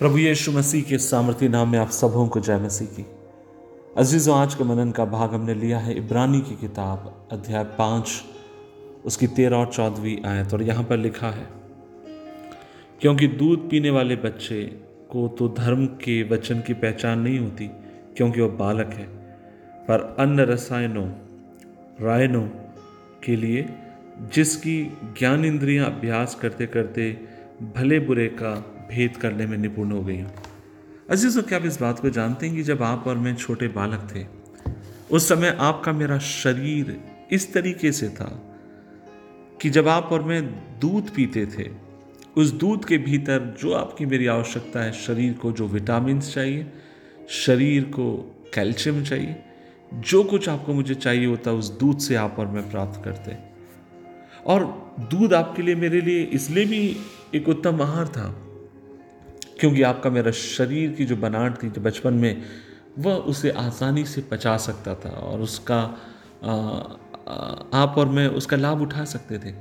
प्रभु यीशु मसीह के सामर्थ्य नाम में आप सबों को जय मसीह की। अजीज़ों, आज के मनन का भाग हमने लिया है इब्रानी की किताब, अध्याय पाँच, उसकी तेरह और चौदहवीं आयत, और यहाँ पर लिखा है, क्योंकि दूध पीने वाले बच्चे को तो धर्म के वचन की पहचान नहीं होती, क्योंकि वह बालक है। पर अन्य रसायनों, रायनों के लिए, जिसकी ज्ञान इंद्रियाँ अभ्यास करते करते भले बुरे का भेद करने में निपुण हो गई हूँ। अजीज़ों क्या आप इस बात को जानते हैं कि जब आप और मैं छोटे बालक थे, उस समय आपका मेरा शरीर इस तरीके से था कि जब आप और मैं दूध पीते थे, उस दूध के भीतर जो आपकी मेरी आवश्यकता है, शरीर को जो विटामिन चाहिए, शरीर को कैल्शियम चाहिए, जो कुछ आपको मुझे चाहिए होता, उस दूध से आप और मैं प्राप्त करते। और दूध आपके लिए मेरे लिए इसलिए भी एक उत्तम आहार था क्योंकि आपका मेरा शरीर की जो बनावट थी जो बचपन में वह उसे आसानी से पचा सकता था और उसका आ, आप और मैं उसका लाभ उठा सकते थे।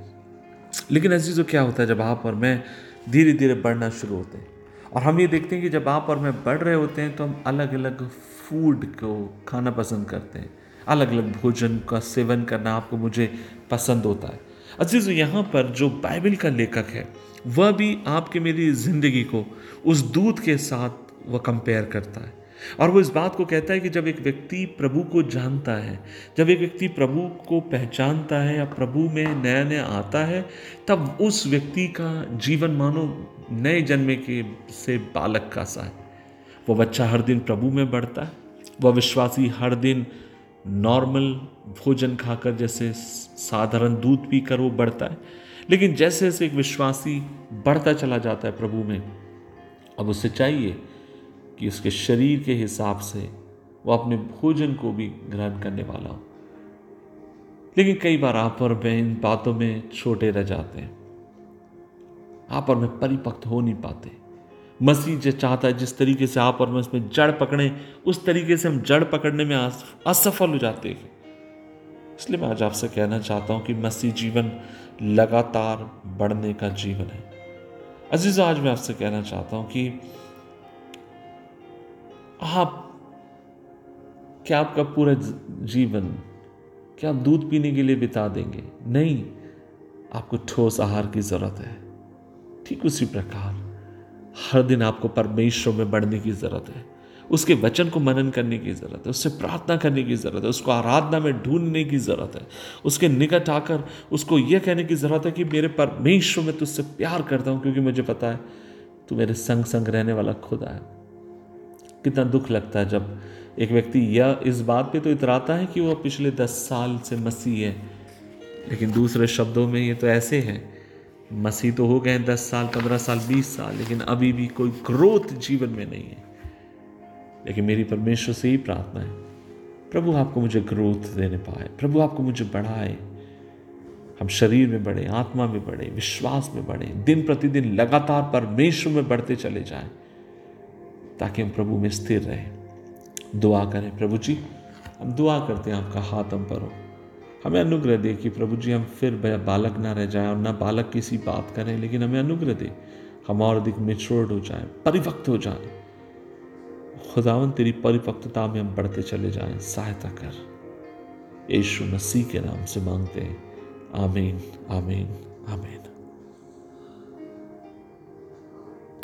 लेकिन अजीज़ों क्या होता है जब आप और मैं धीरे धीरे बढ़ना शुरू होते हैं और हम ये देखते हैं कि जब आप और मैं बढ़ रहे होते हैं तो हम अलग अलग फ़ूड को खाना पसंद करते हैं। अलग अलग भोजन का सेवन करना आपको मुझे पसंद होता है। अज़ीज़, यहाँ पर जो बाइबल का लेखक है, वह भी आपके मेरी ज़िंदगी को उस दूध के साथ वह कंपेयर करता है। और वो इस बात को कहता है कि जब एक व्यक्ति प्रभु को जानता है, जब एक व्यक्ति प्रभु को पहचानता है या प्रभु में नया नया आता है, तब उस व्यक्ति का जीवन मानो नए जन्मे के से बालक का सा है। वो बच्चा हर दिन प्रभु में बढ़ता है, वह विश्वासी हर दिन नॉर्मल भोजन खाकर जैसे साधारण दूध पीकर वो बढ़ता है। लेकिन जैसे जैसे एक विश्वासी बढ़ता चला जाता है प्रभु में, अब उसे चाहिए कि उसके शरीर के हिसाब से वो अपने भोजन को भी ग्रहण करने वाला हो। लेकिन कई बार आप और मैं इन बातों में छोटे रह जाते हैं। आप और मैं परिपक्व हो नहीं पाते। मसीह जो चाहता है जिस तरीके से आप और मैं उसमें जड़ पकड़े, उस तरीके से हम जड़ पकड़ने में असफल हो जाते हैं। इसलिए मैं आज आपसे कहना चाहता हूँ कि मसीह जीवन लगातार बढ़ने का जीवन है। अज़ीज़, आज मैं आपसे कहना चाहता हूँ कि आप, क्या आपका पूरा जीवन, क्या आप दूध पीने के लिए बिता देंगे? नहीं, आपको ठोस आहार की ज़रूरत है। ठीक उसी प्रकार, हर दिन आपको परमेश्वर में बढ़ने की ज़रूरत है। उसके वचन को मनन करने की ज़रूरत है, उससे प्रार्थना करने की ज़रूरत है, उसको आराधना में ढूँढने की ज़रूरत है, उसके निकट आकर उसको यह कहने की ज़रूरत है कि मेरे परमेश्वर में तुझसे प्यार करता हूँ, क्योंकि मुझे पता है तू मेरे संग संग रहने वाला खुदा है कितना दुख लगता है जब एक व्यक्ति यह इस बात पे तो इतराता है कि वह पिछले दस साल से मसीह है, लेकिन दूसरे शब्दों में ये तो ऐसे है, मसीह तो हो गए दस साल, पंद्रह साल, बीस साल, लेकिन अभी भी कोई ग्रोथ जीवन में नहीं है। लेकिन मेरी परमेश्वर से ही प्रार्थना है, प्रभु आपको मुझे ग्रोथ देने पाए, प्रभु आपको मुझे बढ़ाए। हम शरीर में बढ़े, आत्मा में बढ़े, विश्वास में बढ़े, दिन प्रतिदिन लगातार परमेश्वर में बढ़ते चले जाएँ, ताकि हम प्रभु में स्थिर रहें। दुआ करें, प्रभु जी, हम दुआ करते हैं आपका हाथ हम पर हो। हमें अनुग्रह दे कि प्रभु जी, हम फिर बालक ना रह जाएँ और ना बालक किसी बात करें, लेकिन हमें अनुग्रह दे, हम और अधिक मेच्योर्ड हो जाएँ परिवक्त हो जाएँ। खुदावन तेरी परिपक्वता में हम बढ़ते चले जाएँ। सहायता कर। यीशु मसीह के नाम से मांगते हैं। आमीन आमीन आमीन।